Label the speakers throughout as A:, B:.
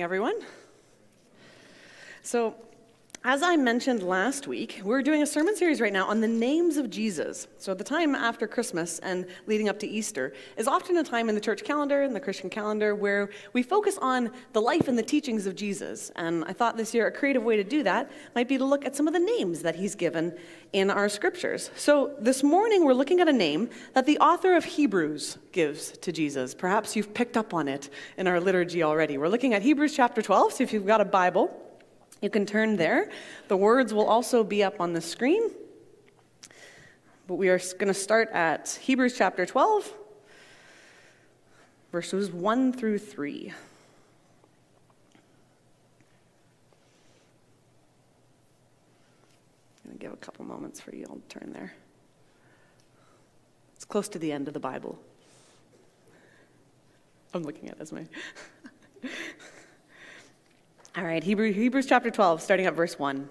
A: morning, everyone. So, as I mentioned last week, we're doing a sermon series right now on the names of Jesus. So, the time after Christmas and leading up to Easter is often a time in the church calendar and the Christian calendar where we focus on the life and the teachings of Jesus. And I thought this year a creative way to do that might be to look at some of the names that he's given in our scriptures. So, this morning we're looking at a name that the author of Hebrews gives to Jesus. Perhaps you've picked up on it in our liturgy already. We're looking at Hebrews chapter 12, so if you've got a Bible, you can turn there. The words will also be up on the screen. But we are going to start at Hebrews chapter 12, verses 1 through 3. I'm going to give a couple moments for you all to turn there. It's close to the end of the Bible. I'm looking at my. All right, Hebrew, Hebrews chapter 12, starting at verse 1.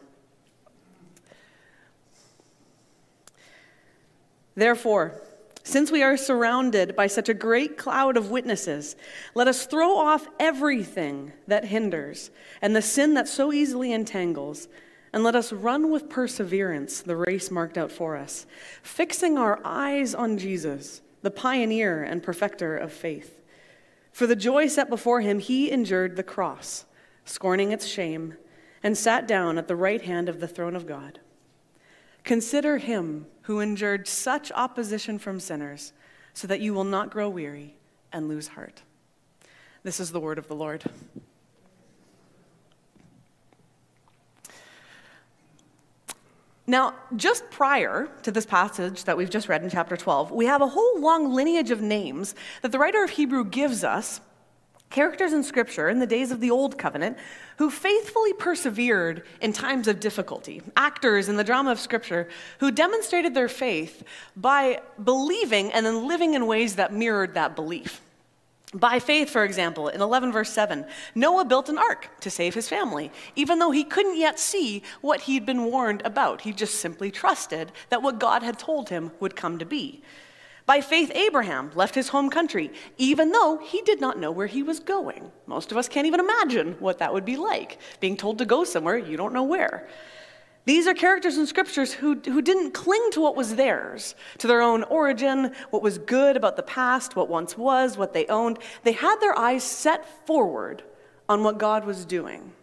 A: Therefore, since we are surrounded by such a great cloud of witnesses, let us throw off everything that hinders and the sin that so easily entangles, and let us run with perseverance the race marked out for us, fixing our eyes on Jesus, the pioneer and perfecter of faith. For the joy set before him, he endured the cross scorning its shame, and sat down at the right hand of the throne of God. Consider him who endured such opposition from sinners, so that you will not grow weary and lose heart. This is the word of the Lord. Now, just prior to this passage that we've just read in chapter 12, we have a whole long lineage of names that the writer of Hebrew gives us Characters in Scripture in the days of the Old Covenant who faithfully persevered in times of difficulty. Actors in the drama of Scripture who demonstrated their faith by believing and then living in ways that mirrored that belief. By faith, for example, in 11 verse 7, Noah built an ark to save his family, even though he couldn't yet see what he'd been warned about. He just simply trusted that what God had told him would come to be. By faith, Abraham left his home country, even though he did not know where he was going. Most of us can't even imagine what that would be like, being told to go somewhere you don't know where. These are characters in scriptures who, who didn't cling to what was theirs, to their own origin, what was good about the past, what once was, what they owned. They had their eyes set forward on what God was doing.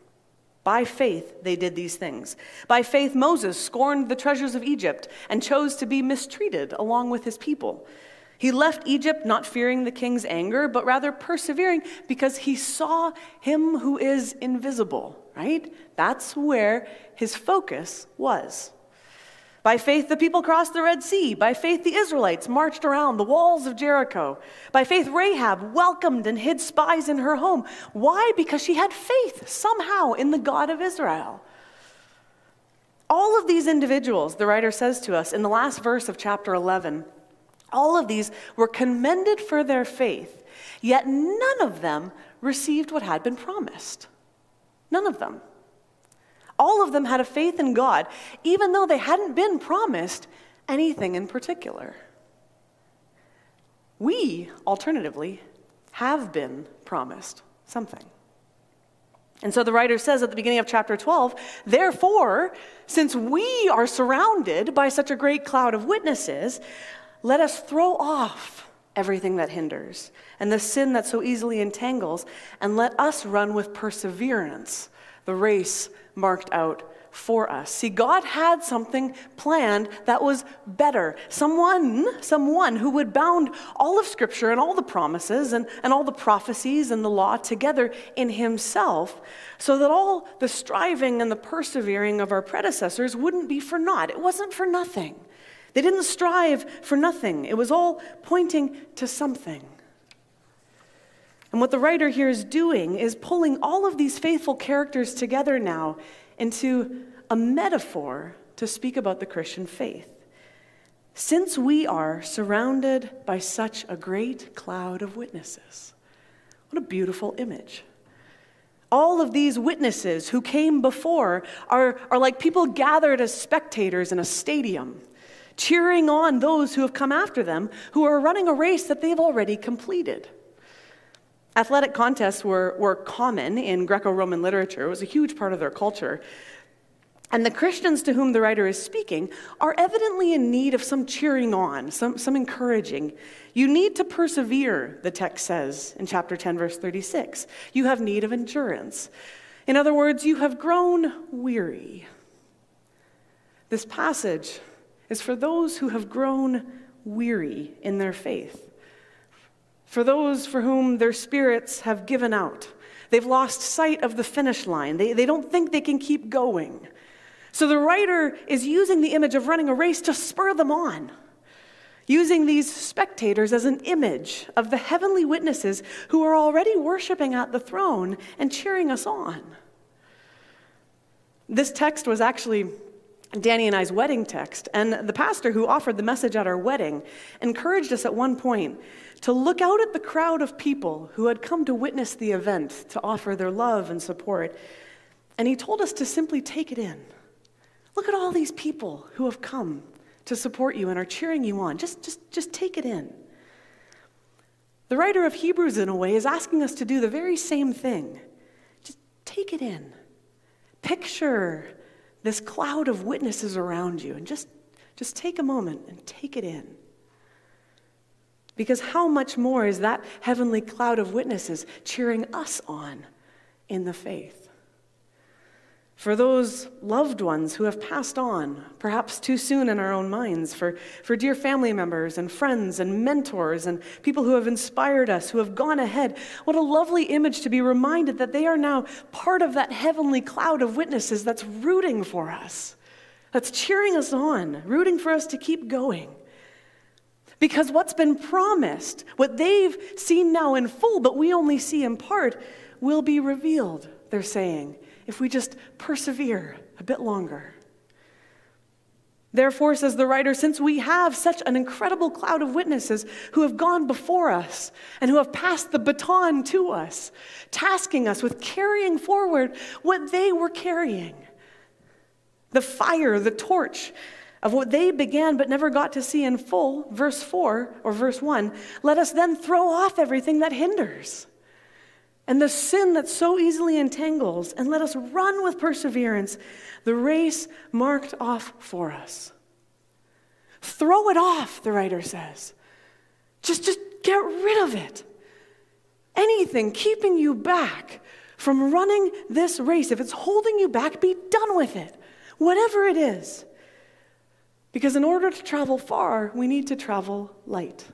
A: By faith, they did these things. By faith, Moses scorned the treasures of Egypt and chose to be mistreated along with his people. He left Egypt not fearing the king's anger, but rather persevering because he saw him who is invisible, right? That's where his focus was. By faith, the people crossed the Red Sea. By faith, the Israelites marched around the walls of Jericho. By faith, Rahab welcomed and hid spies in her home. Why? Because she had faith somehow in the God of Israel. All of these individuals, the writer says to us in the last verse of chapter 11, all of these were commended for their faith, yet none of them received what had been promised. None of them. All of them had a faith in God, even though they hadn't been promised anything in particular. We, alternatively, have been promised something. And so the writer says at the beginning of chapter 12, therefore, since we are surrounded by such a great cloud of witnesses, let us throw off everything that hinders and the sin that so easily entangles, and let us run with perseverance the race marked out for us. See, God had something planned that was better. Someone, someone who would bound all of Scripture and all the promises and, and all the prophecies and the law together in Himself, so that all the striving and the persevering of our predecessors wouldn't be for naught. It wasn't for nothing. They didn't strive for nothing, it was all pointing to something. And what the writer here is doing is pulling all of these faithful characters together now into a metaphor to speak about the Christian faith. Since we are surrounded by such a great cloud of witnesses, what a beautiful image. All of these witnesses who came before are, are like people gathered as spectators in a stadium, cheering on those who have come after them, who are running a race that they've already completed. Athletic contests were, were common in Greco Roman literature, it was a huge part of their culture. And the Christians to whom the writer is speaking are evidently in need of some cheering on, some, some encouraging. You need to persevere, the text says in chapter 10, verse 36. You have need of endurance. In other words, you have grown weary. This passage is for those who have grown weary in their faith, for those for whom their spirits have given out. They've lost sight of the finish line, they, they don't think they can keep going. So the writer is using the image of running a race to spur them on, using these spectators as an image of the heavenly witnesses who are already worshiping at the throne and cheering us on. This text was actually Danny and I's wedding text, and the pastor who offered the message at our wedding encouraged us at one point to look out at the crowd of people who had come to witness the event, to offer their love and support. And he told us to simply take it in. Look at all these people who have come to support you and are cheering you on. Just, just, just take it in. The writer of Hebrews, in a way, is asking us to do the very same thing. Just take it in. Picture this cloud of witnesses around you and just, just take a moment and take it in. Because how much more is that heavenly cloud of witnesses cheering us on in the faith? For those loved ones who have passed on, perhaps too soon in our own minds, for, for dear family members and friends and mentors and people who have inspired us, who have gone ahead. What a lovely image to be reminded that they are now part of that heavenly cloud of witnesses that's rooting for us, that's cheering us on, rooting for us to keep going. Because what's been promised, what they've seen now in full, but we only see in part, will be revealed, they're saying if we just persevere a bit longer. Therefore, says the writer, since we have such an incredible cloud of witnesses who have gone before us and who have passed the baton to us, tasking us with carrying forward what they were carrying the fire, the torch of what they began but never got to see in full, verse 4 or verse 1, let us then throw off everything that hinders and the sin that so easily entangles, and let us run with perseverance the race marked off for us. Throw it off, the writer says. Just, just get rid of it. Anything keeping you back from running this race, if it's holding you back, be done with it, whatever it is. Because in order to travel far, we need to travel light.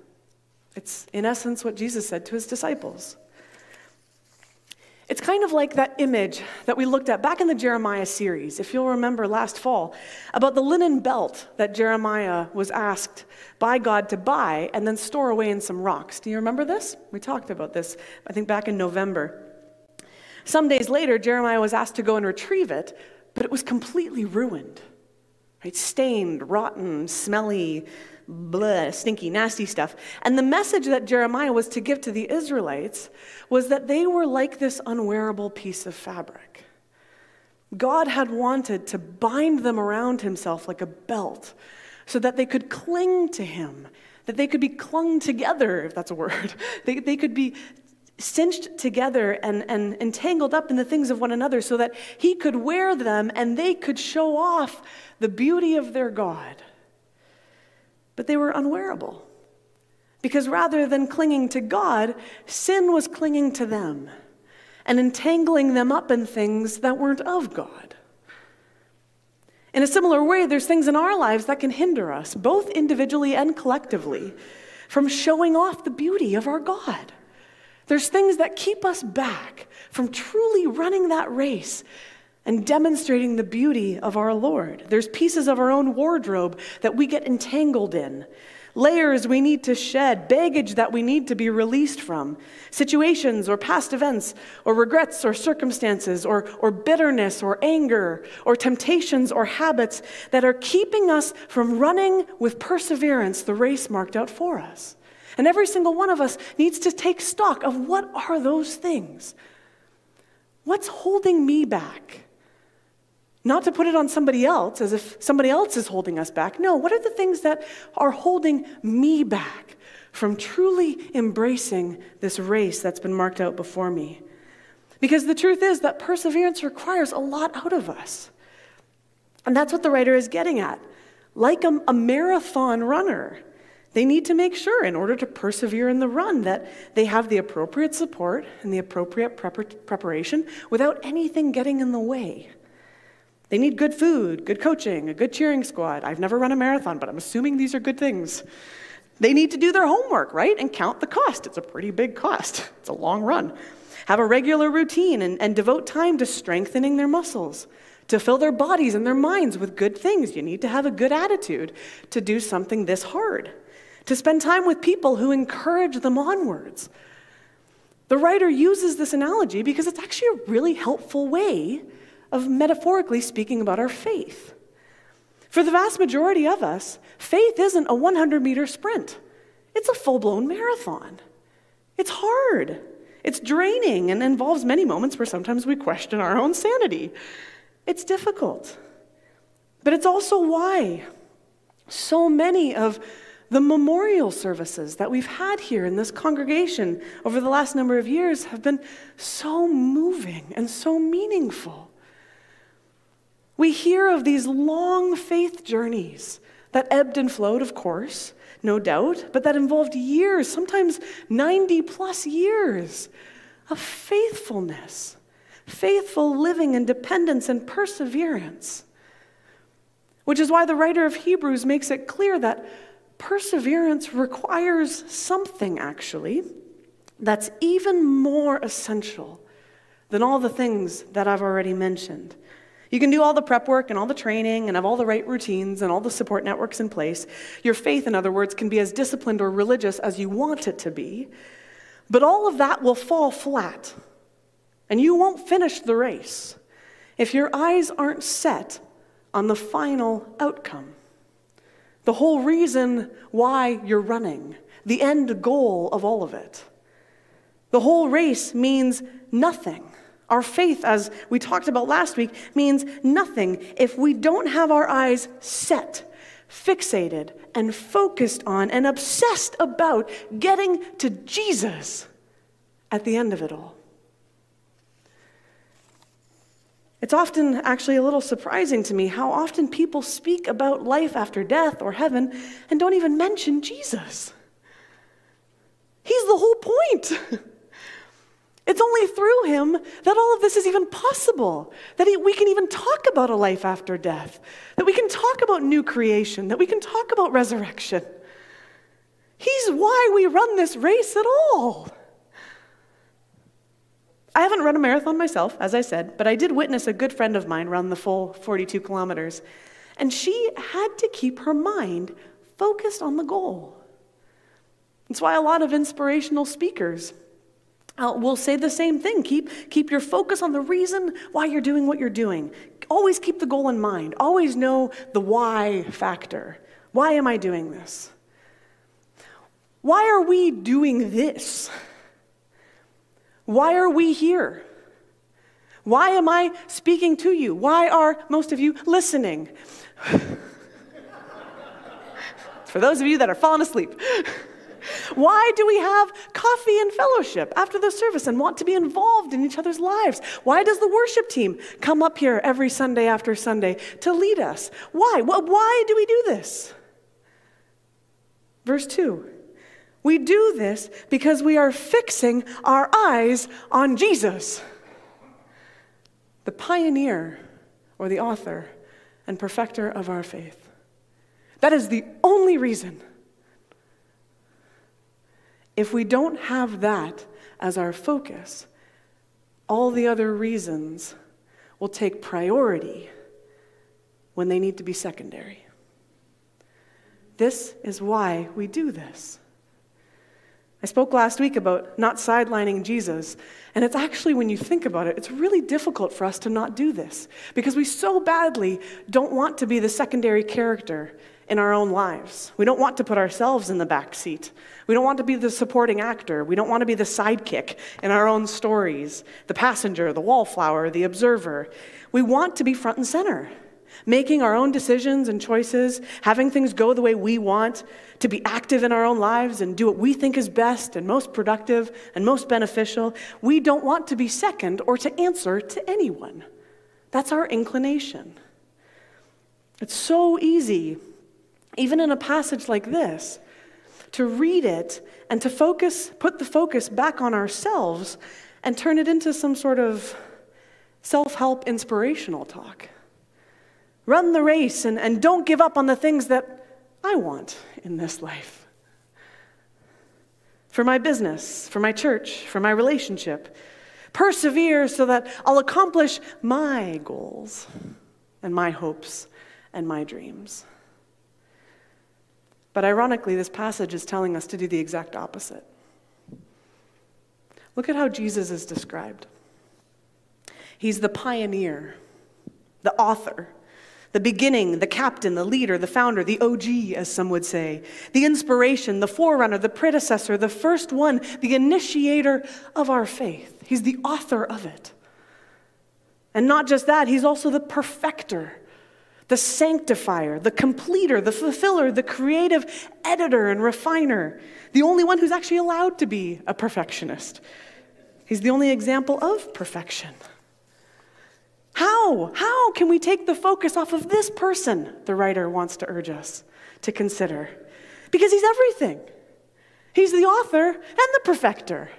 A: It's, in essence, what Jesus said to his disciples. It's kind of like that image that we looked at back in the Jeremiah series, if you'll remember last fall, about the linen belt that Jeremiah was asked by God to buy and then store away in some rocks. Do you remember this? We talked about this, I think, back in November. Some days later, Jeremiah was asked to go and retrieve it, but it was completely ruined. Right? Stained, rotten, smelly, blah, stinky, nasty stuff. And the message that Jeremiah was to give to the Israelites was that they were like this unwearable piece of fabric. God had wanted to bind them around himself like a belt so that they could cling to him, that they could be clung together, if that's a word. They, they could be cinched together and, and entangled up in the things of one another so that he could wear them and they could show off the beauty of their God but they were unwearable. Because rather than clinging to God, sin was clinging to them and entangling them up in things that weren't of God. In a similar way, there's things in our lives that can hinder us, both individually and collectively, from showing off the beauty of our God. There's things that keep us back from truly running that race and demonstrating the beauty of our Lord. There's pieces of our own wardrobe that we get entangled in, layers we need to shed, baggage that we need to be released from, situations or past events or regrets or circumstances or, or bitterness or anger or temptations or habits that are keeping us from running with perseverance the race marked out for us. And every single one of us needs to take stock of what are those things? What's holding me back? Not to put it on somebody else as if somebody else is holding us back. No, what are the things that are holding me back from truly embracing this race that's been marked out before me. Because the truth is that perseverance requires a lot out of us. And that's what the writer is getting at. Like a, a, marathon runner, they need to make sure, in order to persevere in the run, that they have the appropriate support and the appropriate prepar- preparation without anything getting in the way. They need good food, good coaching, a good cheering squad. I've never run a marathon, but I'm assuming these are good things. They need to do their homework, right? And count the cost. It's a pretty big cost, it's a long run. Have a regular routine and, and devote time to strengthening their muscles to fill their bodies and their minds with good things. You need to have a good attitude to do something this hard, to spend time with people who encourage them onwards. The writer uses this analogy because it's actually a really helpful way of metaphorically speaking about our faith. For the vast majority of us, faith isn't a 100 meter sprint, it's a full blown marathon. It's hard, it's draining, and involves many moments where sometimes we question our own sanity. It's difficult. But it's also why so many of the memorial services that we've had here in this congregation over the last number of years have been so moving and so meaningful. We hear of these long faith journeys that ebbed and flowed, of course, no doubt, but that involved years, sometimes 90 plus years of faithfulness faithful living and dependence and perseverance. Which is why the writer of Hebrews makes it clear that perseverance requires something, actually, that's even more essential than all the things that I've already mentioned. You can do all the prep work and all the training and have all the right routines and all the support networks in place. Your faith, in other words, can be as disciplined or religious as you want it to be. But all of that will fall flat and you won't finish the race if your eyes aren't set on the final outcome. The whole reason why you're running, the end goal of all of it. The whole race means nothing. Our faith, as we talked about last week, means nothing if we don't have our eyes set, fixated, and focused on and obsessed about getting to Jesus at the end of it all. It's often actually a little surprising to me how often people speak about life after death or heaven and don't even mention Jesus. He's the whole point. It's only through him that all of this is even possible, that we can even talk about a life after death, that we can talk about new creation, that we can talk about resurrection. He's why we run this race at all. I haven't run a marathon myself, as I said, but I did witness a good friend of mine run the full 42 kilometers. And she had to keep her mind focused on the goal. That's why a lot of inspirational speakers uh, will say the same thing. Keep, keep your focus on the reason why you're doing what you're doing. Always keep the goal in mind. Always know the why factor. Why am I doing this? Why are we doing this? Why are we here? Why am I speaking to you? Why are most of you listening? For those of you that are falling asleep. Why do we have coffee and fellowship after the service and want to be involved in each other's lives? Why does the worship team come up here every Sunday after Sunday to lead us? Why? Why do we do this? Verse 2 we do this because we are fixing our eyes on Jesus, the pioneer or the author and perfecter of our faith. That is the only reason. If we don't have that as our focus, all the other reasons will take priority when they need to be secondary. This is why we do this. I spoke last week about not sidelining Jesus, and it's actually, when you think about it, it's really difficult for us to not do this because we so badly don't want to be the secondary character in our own lives. We don't want to put ourselves in the back seat. We don't want to be the supporting actor. We don't want to be the sidekick in our own stories, the passenger, the wallflower, the observer. We want to be front and center. Making our own decisions and choices, having things go the way we want, to be active in our own lives and do what we think is best and most productive and most beneficial. We don't want to be second or to answer to anyone. That's our inclination. It's so easy, even in a passage like this, to read it and to focus, put the focus back on ourselves and turn it into some sort of self help inspirational talk. Run the race and, and don't give up on the things that I want in this life. For my business, for my church, for my relationship. Persevere so that I'll accomplish my goals and my hopes and my dreams. But ironically, this passage is telling us to do the exact opposite. Look at how Jesus is described. He's the pioneer, the author, the beginning, the captain, the leader, the founder, the OG, as some would say, the inspiration, the forerunner, the predecessor, the first one, the initiator of our faith. He's the author of it. And not just that, he's also the perfecter, the sanctifier, the completer, the fulfiller, the creative editor and refiner, the only one who's actually allowed to be a perfectionist. He's the only example of perfection. How? How can we take the focus off of this person, the writer wants to urge us to consider? Because he's everything. He's the author and the perfecter.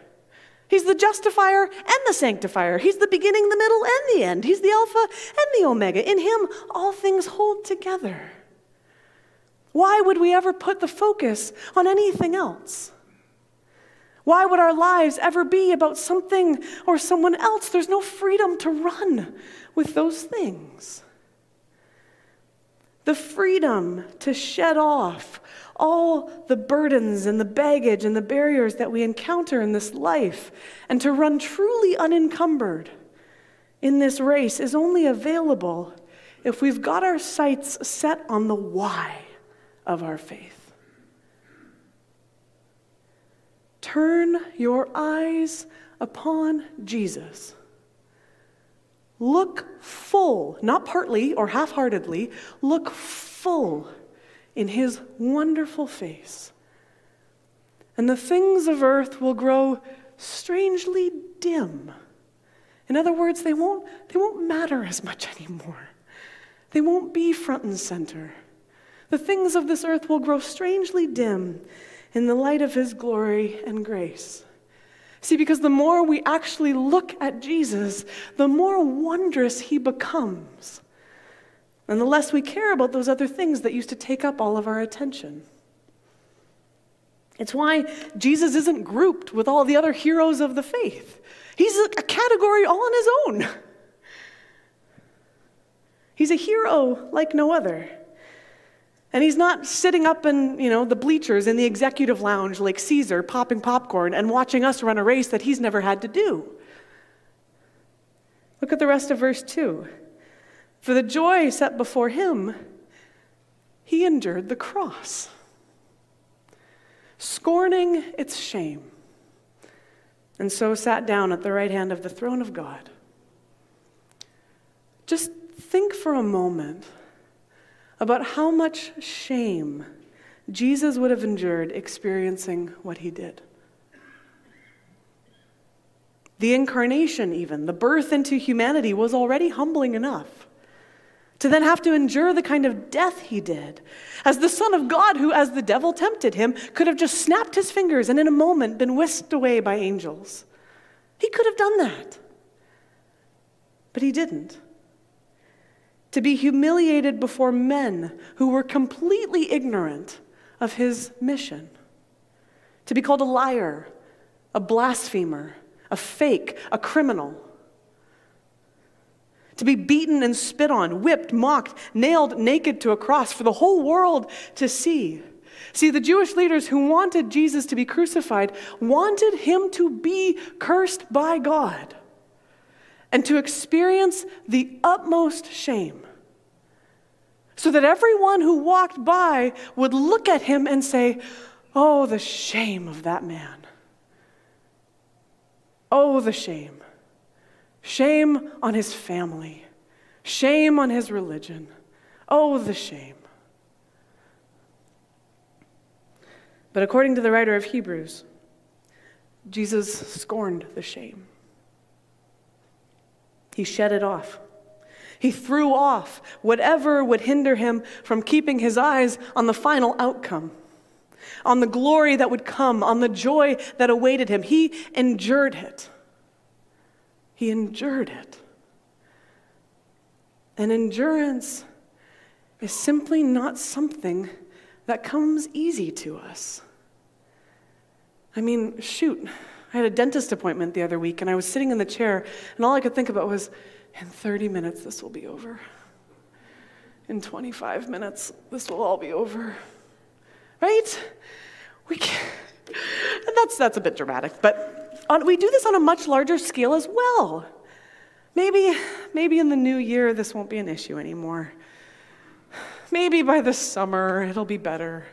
A: He's the justifier and the sanctifier. He's the beginning, the middle, and the end. He's the Alpha and the Omega. In him, all things hold together. Why would we ever put the focus on anything else? Why would our lives ever be about something or someone else? There's no freedom to run with those things. The freedom to shed off all the burdens and the baggage and the barriers that we encounter in this life and to run truly unencumbered in this race is only available if we've got our sights set on the why of our faith. Turn your eyes upon Jesus. Look full, not partly or half heartedly, look full in his wonderful face. And the things of earth will grow strangely dim. In other words, they won't, they won't matter as much anymore. They won't be front and center. The things of this earth will grow strangely dim in the light of his glory and grace. See, because the more we actually look at Jesus, the more wondrous he becomes. And the less we care about those other things that used to take up all of our attention. It's why Jesus isn't grouped with all the other heroes of the faith. He's a category all on his own. He's a hero like no other. And he's not sitting up in, you know, the bleachers in the executive lounge like Caesar popping popcorn and watching us run a race that he's never had to do. Look at the rest of verse 2. For the joy set before him, he endured the cross, scorning its shame, and so sat down at the right hand of the throne of God. Just think for a moment about how much shame Jesus would have endured experiencing what he did. The incarnation, even, the birth into humanity, was already humbling enough. To then have to endure the kind of death he did, as the Son of God, who, as the devil tempted him, could have just snapped his fingers and in a moment been whisked away by angels. He could have done that. But he didn't to be humiliated before men who were completely ignorant of his mission, to be called a liar, a blasphemer, a fake, a criminal, to be beaten and spit on, whipped, mocked, nailed naked to a cross for the whole world to see. See, the Jewish leaders who wanted Jesus to be crucified wanted him to be cursed by God and to experience the utmost shame so that everyone who walked by would look at him and say, Oh, the shame of that man. Oh, the shame. Shame on his family. Shame on his religion. Oh, the shame. But according to the writer of Hebrews, Jesus scorned the shame. He shed it off. He threw off whatever would hinder him from keeping his eyes on the final outcome, on the glory that would come, on the joy that awaited him. He endured it. He endured it. And endurance is simply not something that comes easy to us. I mean, shoot, I had a dentist appointment the other week and I was sitting in the chair and all I could think about was, in 30 minutes, this will be over. In 25 minutes, this will all be over. Right? We can't. That's, that's a bit dramatic, but on, we do this on a much larger scale as well. Maybe, maybe in the new year, this won't be an issue anymore. Maybe by the summer, it'll be better.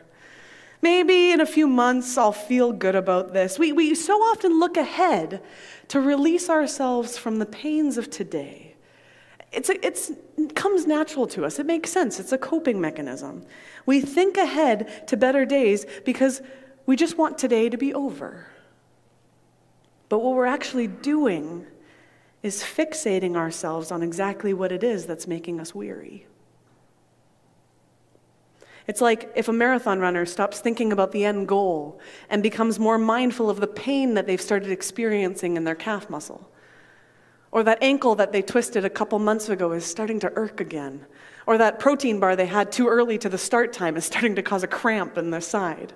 A: Maybe in a few months I'll feel good about this. We, we so often look ahead to release ourselves from the pains of today. It's a, it's, it comes natural to us. It makes sense. It's a coping mechanism. We think ahead to better days because we just want today to be over. But what we're actually doing is fixating ourselves on exactly what it is that's making us weary. It's like if a marathon runner stops thinking about the end goal and becomes more mindful of the pain that they've started experiencing in their calf muscle. Or that ankle that they twisted a couple months ago is starting to irk again. Or that protein bar they had too early to the start time is starting to cause a cramp in their side.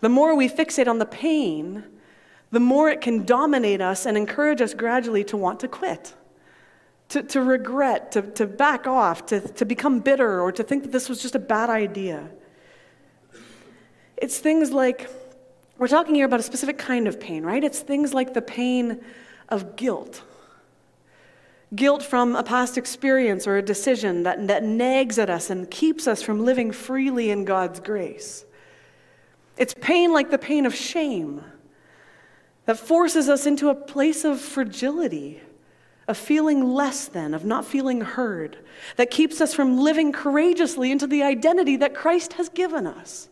A: The more we fixate on the pain, the more it can dominate us and encourage us gradually to want to quit to, to regret, to, to back off, to, to become bitter, or to think that this was just a bad idea. It's things like, we're talking here about a specific kind of pain, right? It's things like the pain of guilt. Guilt from a past experience or a decision that, that nags at us and keeps us from living freely in God's grace. It's pain like the pain of shame that forces us into a place of fragility of feeling less than, of not feeling heard, that keeps us from living courageously into the identity that Christ has given us.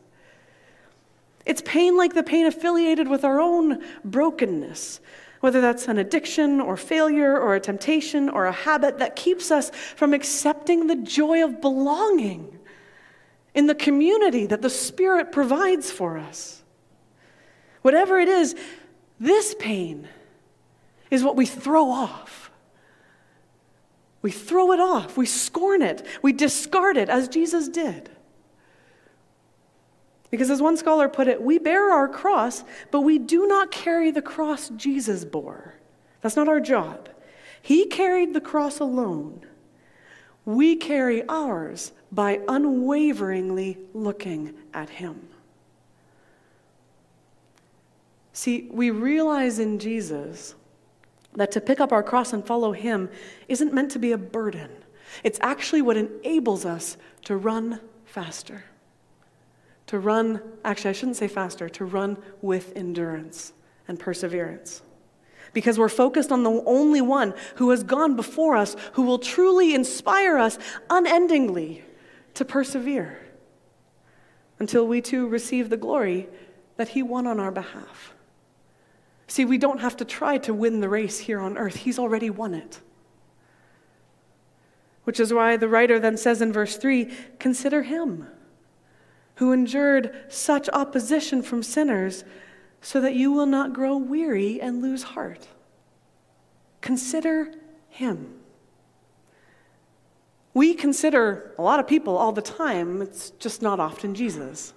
A: It's pain like the pain affiliated with our own brokenness, whether that's an addiction or failure or a temptation or a habit that keeps us from accepting the joy of belonging in the community that the Spirit provides for us. Whatever it is, this pain is what we throw off we throw it off, we scorn it, we discard it as Jesus did. Because, as one scholar put it, we bear our cross, but we do not carry the cross Jesus bore. That's not our job. He carried the cross alone. We carry ours by unwaveringly looking at Him. See, we realize in Jesus that to pick up our cross and follow Him isn't meant to be a burden. It's actually what enables us to run faster. To run, actually, I shouldn't say faster, to run with endurance and perseverance. Because we're focused on the only one who has gone before us, who will truly inspire us unendingly to persevere until we too receive the glory that He won on our behalf. See, we don't have to try to win the race here on earth, He's already won it. Which is why the writer then says in verse 3 Consider Him who endured such opposition from sinners so that you will not grow weary and lose heart. Consider Him. We consider a lot of people all the time, it's just not often Jesus.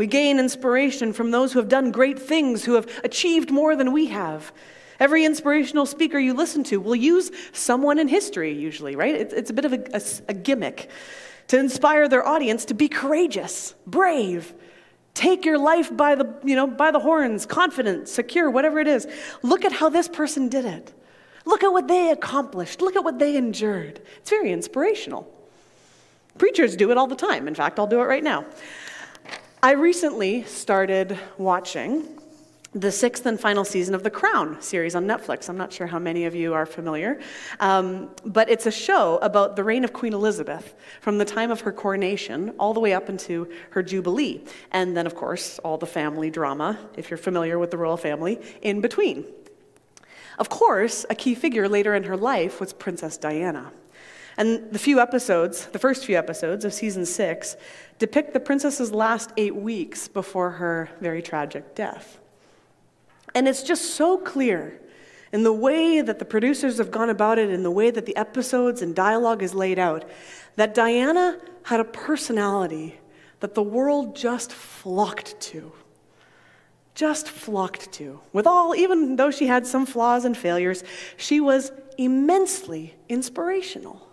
A: We gain inspiration from those who have done great things, who have achieved more than we have. Every inspirational speaker you listen to will use someone in history, usually, right? It's, it's a bit of a, a, a gimmick to inspire their audience to be courageous, brave, take your life by the, you know, by the horns, confident, secure, whatever it is. Look at how this person did it. Look at what they accomplished. Look at what they endured. It's very inspirational. Preachers do it all the time. In fact, I'll do it right now. I recently started watching the sixth and final season of The Crown series on Netflix. I'm not sure how many of you are familiar, um, but it's a show about the reign of Queen Elizabeth from the time of her coronation all the way up into her Jubilee. And then, of course, all the family drama, if you're familiar with the royal family, in between. Of course, a key figure later in her life was Princess Diana. And the few episodes, the first few episodes of season six, depict the princess's last eight weeks before her very tragic death. And it's just so clear in the way that the producers have gone about it, in the way that the episodes and dialogue is laid out, that Diana had a personality that the world just flocked to. Just flocked to. With all, even though she had some flaws and failures, she was immensely inspirational.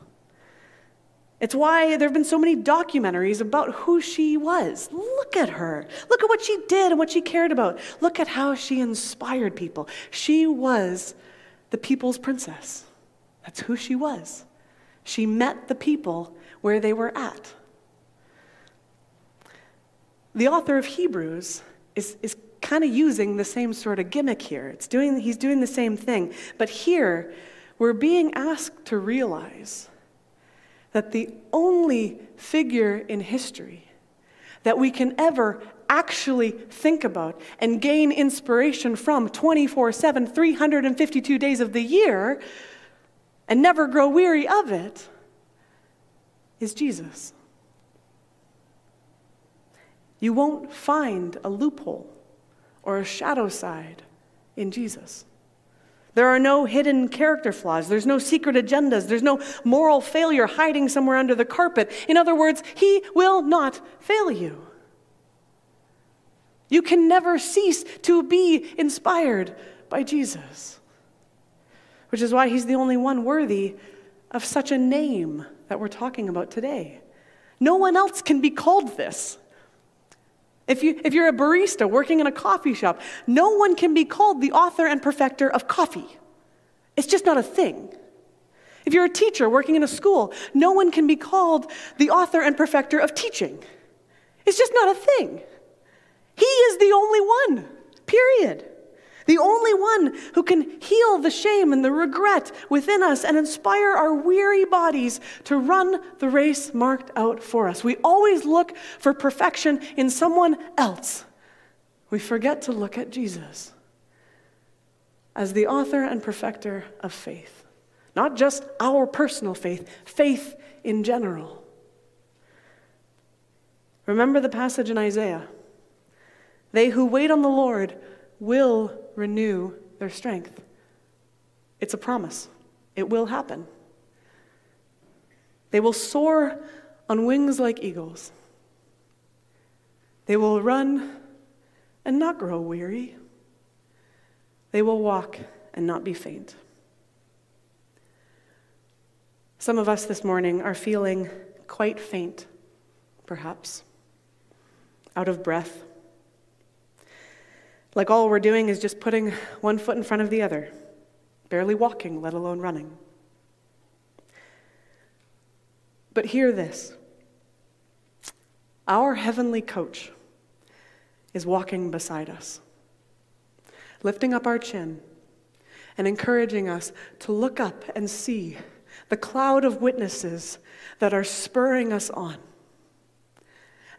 A: It's why there have been so many documentaries about who she was. Look at her. Look at what she did and what she cared about. Look at how she inspired people. She was the people's princess. That's who she was. She met the people where they were at. The author of Hebrews is, is kind of using the same sort of gimmick here. It's doing, he's doing the same thing. But here, we're being asked to realize that the only figure in history that we can ever actually think about and gain inspiration from 24 7, 352 days of the year, and never grow weary of it, is Jesus. You won't find a loophole or a shadow side in Jesus. There are no hidden character flaws. There's no secret agendas. There's no moral failure hiding somewhere under the carpet. In other words, He will not fail you. You can never cease to be inspired by Jesus, which is why He's the only one worthy of such a name that we're talking about today. No one else can be called this. If, you, if you're a barista working in a coffee shop, no one can be called the author and perfecter of coffee. It's just not a thing. If you're a teacher working in a school, no one can be called the author and perfecter of teaching. It's just not a thing. He is the only one, period. The only one who can heal the shame and the regret within us and inspire our weary bodies to run the race marked out for us. We always look for perfection in someone else. We forget to look at Jesus as the author and perfecter of faith. Not just our personal faith, faith in general. Remember the passage in Isaiah. They who wait on the Lord will renew their strength. It's a promise, it will happen. They will soar on wings like eagles. They will run and not grow weary. They will walk and not be faint. Some of us this morning are feeling quite faint, perhaps, out of breath like all we're doing is just putting one foot in front of the other, barely walking, let alone running. But hear this our heavenly coach is walking beside us, lifting up our chin and encouraging us to look up and see the cloud of witnesses that are spurring us on,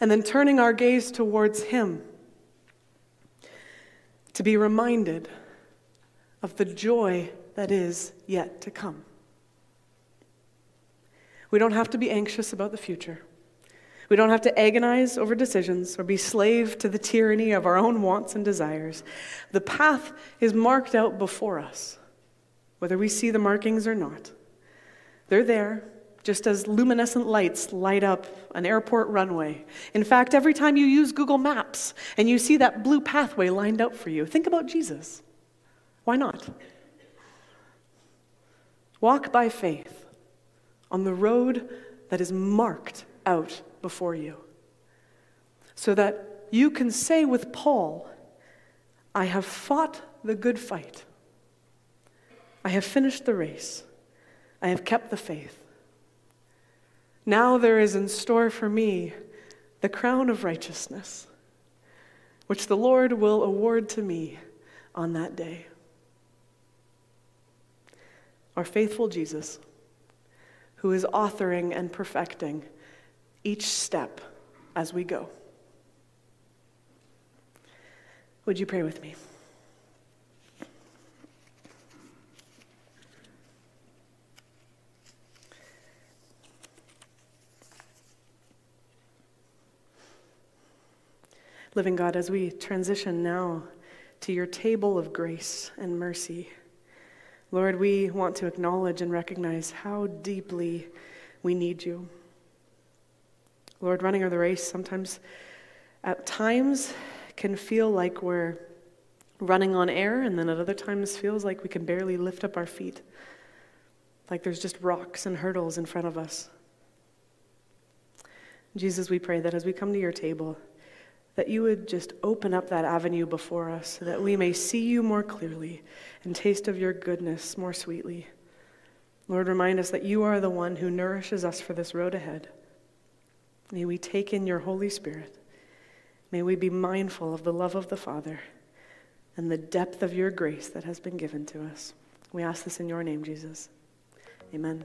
A: and then turning our gaze towards Him to be reminded of the joy that is yet to come. We don't have to be anxious about the future. We don't have to agonize over decisions or be slave to the tyranny of our own wants and desires. The path is marked out before us, whether we see the markings or not. They're there just as luminescent lights light up an airport runway. In fact, every time you use Google Maps and you see that blue pathway lined up for you, think about Jesus. Why not? Walk by faith on the road that is marked out before you, so that you can say with Paul, I have fought the good fight. I have finished the race. I have kept the faith. Now there is in store for me the crown of righteousness, which the Lord will award to me on that day. Our faithful Jesus, who is authoring and perfecting each step as we go. Would you pray with me? Living God, as we transition now to your table of grace and mercy, Lord, we want to acknowledge and recognize how deeply we need you. Lord, running the race sometimes, at times, can feel like we're running on air, and then at other times feels like we can barely lift up our feet, like there's just rocks and hurdles in front of us. Jesus, we pray that as we come to your table, that you would just open up that avenue before us so that we may see you more clearly and taste of your goodness more sweetly. Lord, remind us that you are the one who nourishes us for this road ahead. May we take in your Holy Spirit. May we be mindful of the love of the Father and the depth of your grace that has been given to us. We ask this in your name, Jesus. Amen.